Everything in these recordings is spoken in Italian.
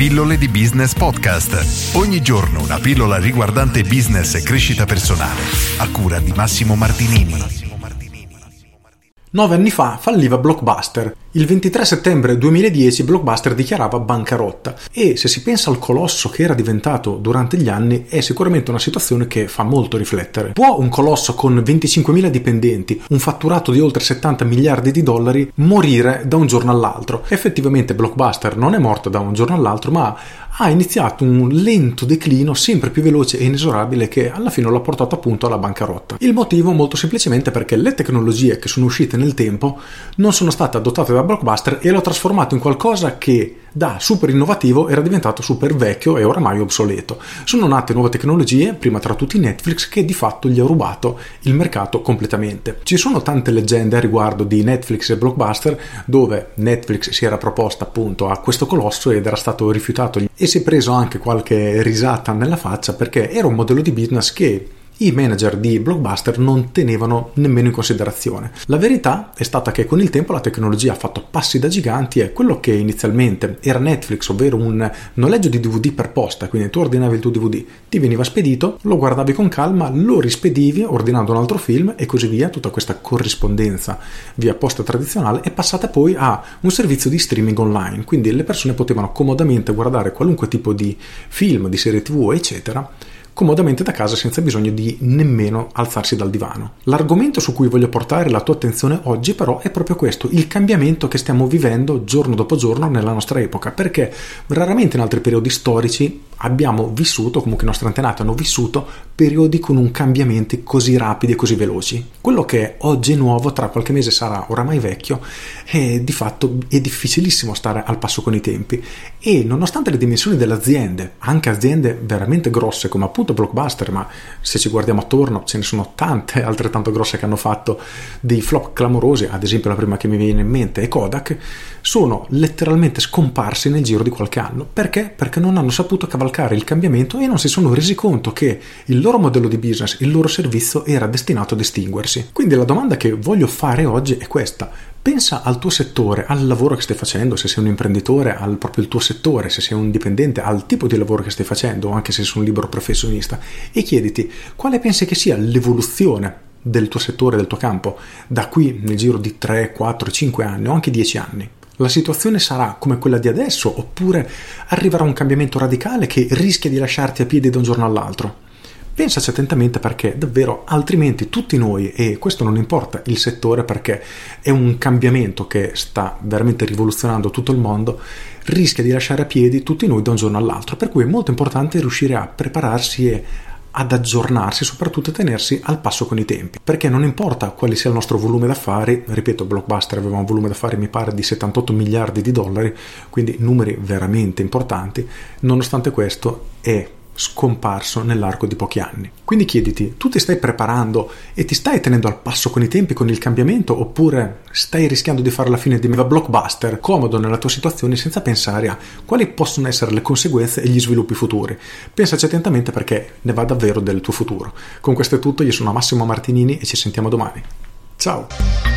Pillole di Business Podcast. Ogni giorno una pillola riguardante business e crescita personale. A cura di Massimo Martinini. Nove anni fa falliva Blockbuster. Il 23 settembre 2010 Blockbuster dichiarava bancarotta e se si pensa al colosso che era diventato durante gli anni è sicuramente una situazione che fa molto riflettere. Può un colosso con 25.000 dipendenti, un fatturato di oltre 70 miliardi di dollari, morire da un giorno all'altro? Effettivamente Blockbuster non è morto da un giorno all'altro ma ha iniziato un lento declino sempre più veloce e inesorabile che alla fine l'ha portato appunto alla bancarotta. Il motivo molto semplicemente perché le tecnologie che sono uscite nel tempo non sono state adottate da Blockbuster e l'ha trasformato in qualcosa che da super innovativo era diventato super vecchio e oramai obsoleto. Sono nate nuove tecnologie, prima tra tutti Netflix, che di fatto gli ha rubato il mercato completamente. Ci sono tante leggende a riguardo di Netflix e Blockbuster, dove Netflix si era proposta appunto a questo colosso ed era stato rifiutato e si è preso anche qualche risata nella faccia perché era un modello di business che i manager di Blockbuster non tenevano nemmeno in considerazione. La verità è stata che con il tempo la tecnologia ha fatto passi da giganti e quello che inizialmente era Netflix, ovvero un noleggio di DVD per posta, quindi tu ordinavi il tuo DVD, ti veniva spedito, lo guardavi con calma, lo rispedivi ordinando un altro film e così via, tutta questa corrispondenza via posta tradizionale è passata poi a un servizio di streaming online, quindi le persone potevano comodamente guardare qualunque tipo di film, di serie tv, eccetera comodamente da casa senza bisogno di nemmeno alzarsi dal divano. L'argomento su cui voglio portare la tua attenzione oggi però è proprio questo, il cambiamento che stiamo vivendo giorno dopo giorno nella nostra epoca, perché raramente in altri periodi storici abbiamo vissuto, comunque i nostri antenati hanno vissuto, periodi con un cambiamenti così rapidi e così veloci. Quello che oggi è nuovo, tra qualche mese sarà oramai vecchio, è di fatto è difficilissimo stare al passo con i tempi e nonostante le dimensioni delle aziende, anche aziende veramente grosse come appunto Blockbuster, ma se ci guardiamo attorno ce ne sono tante altrettanto grosse che hanno fatto dei flop clamorosi, ad esempio la prima che mi viene in mente è Kodak, sono letteralmente scomparsi nel giro di qualche anno. Perché? Perché non hanno saputo cavalcare il cambiamento e non si sono resi conto che il loro modello di business, il loro servizio era destinato a distinguersi. Quindi la domanda che voglio fare oggi è questa. Pensa al tuo settore, al lavoro che stai facendo, se sei un imprenditore, al proprio tuo settore, se sei un dipendente, al tipo di lavoro che stai facendo, anche se sei un libero professionista, e chiediti quale pensi che sia l'evoluzione del tuo settore, del tuo campo, da qui nel giro di 3, 4, 5 anni o anche 10 anni la situazione sarà come quella di adesso oppure arriverà un cambiamento radicale che rischia di lasciarti a piedi da un giorno all'altro? Pensaci attentamente perché davvero altrimenti tutti noi, e questo non importa il settore perché è un cambiamento che sta veramente rivoluzionando tutto il mondo, rischia di lasciare a piedi tutti noi da un giorno all'altro. Per cui è molto importante riuscire a prepararsi e ad aggiornarsi soprattutto a tenersi al passo con i tempi, perché non importa quale sia il nostro volume d'affari, ripeto, Blockbuster aveva un volume d'affari mi pare di 78 miliardi di dollari, quindi numeri veramente importanti, nonostante questo è scomparso nell'arco di pochi anni. Quindi chiediti, tu ti stai preparando e ti stai tenendo al passo con i tempi, con il cambiamento, oppure stai rischiando di fare la fine di Meva Blockbuster, comodo nella tua situazione senza pensare a quali possono essere le conseguenze e gli sviluppi futuri? Pensaci attentamente perché ne va davvero del tuo futuro. Con questo è tutto, io sono Massimo Martinini e ci sentiamo domani. Ciao!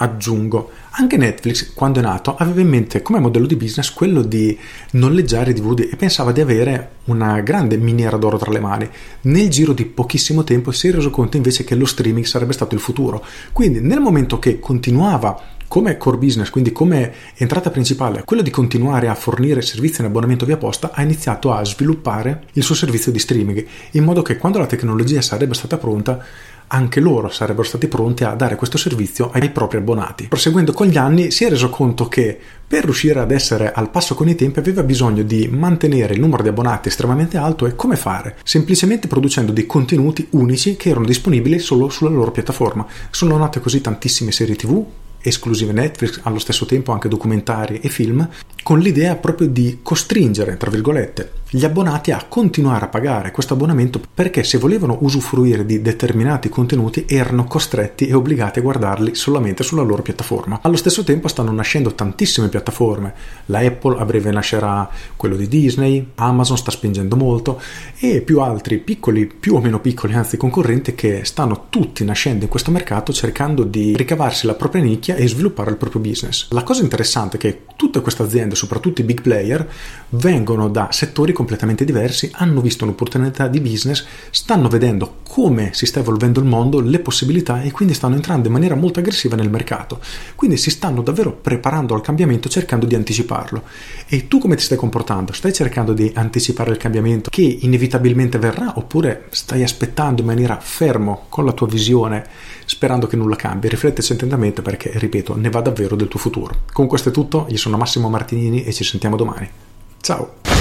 Aggiungo, anche Netflix quando è nato aveva in mente come modello di business quello di noleggiare DVD e pensava di avere una grande miniera d'oro tra le mani. Nel giro di pochissimo tempo si è reso conto invece che lo streaming sarebbe stato il futuro. Quindi nel momento che continuava come core business, quindi come entrata principale, quello di continuare a fornire servizi in abbonamento via posta, ha iniziato a sviluppare il suo servizio di streaming, in modo che quando la tecnologia sarebbe stata pronta anche loro sarebbero stati pronti a dare questo servizio ai propri abbonati. Proseguendo con gli anni si è reso conto che per riuscire ad essere al passo con i tempi aveva bisogno di mantenere il numero di abbonati estremamente alto e come fare? Semplicemente producendo dei contenuti unici che erano disponibili solo sulla loro piattaforma. Sono nate così tantissime serie tv, esclusive Netflix, allo stesso tempo anche documentari e film, con l'idea proprio di costringere, tra virgolette, gli abbonati a continuare a pagare questo abbonamento perché se volevano usufruire di determinati contenuti erano costretti e obbligati a guardarli solamente sulla loro piattaforma. Allo stesso tempo stanno nascendo tantissime piattaforme, la Apple a breve nascerà quello di Disney, Amazon sta spingendo molto e più altri piccoli, più o meno piccoli, anzi concorrenti che stanno tutti nascendo in questo mercato cercando di ricavarsi la propria nicchia e sviluppare il proprio business. La cosa interessante è che tutte queste aziende soprattutto i big player, vengono da settori completamente diversi, hanno visto un'opportunità di business, stanno vedendo come si sta evolvendo il mondo, le possibilità e quindi stanno entrando in maniera molto aggressiva nel mercato. Quindi si stanno davvero preparando al cambiamento cercando di anticiparlo. E tu come ti stai comportando? Stai cercando di anticipare il cambiamento che inevitabilmente verrà oppure stai aspettando in maniera fermo con la tua visione sperando che nulla cambi? Rifletteci attentamente perché, ripeto, ne va davvero del tuo futuro. Con questo è tutto, io sono Massimo Martinini e ci sentiamo domani. Ciao!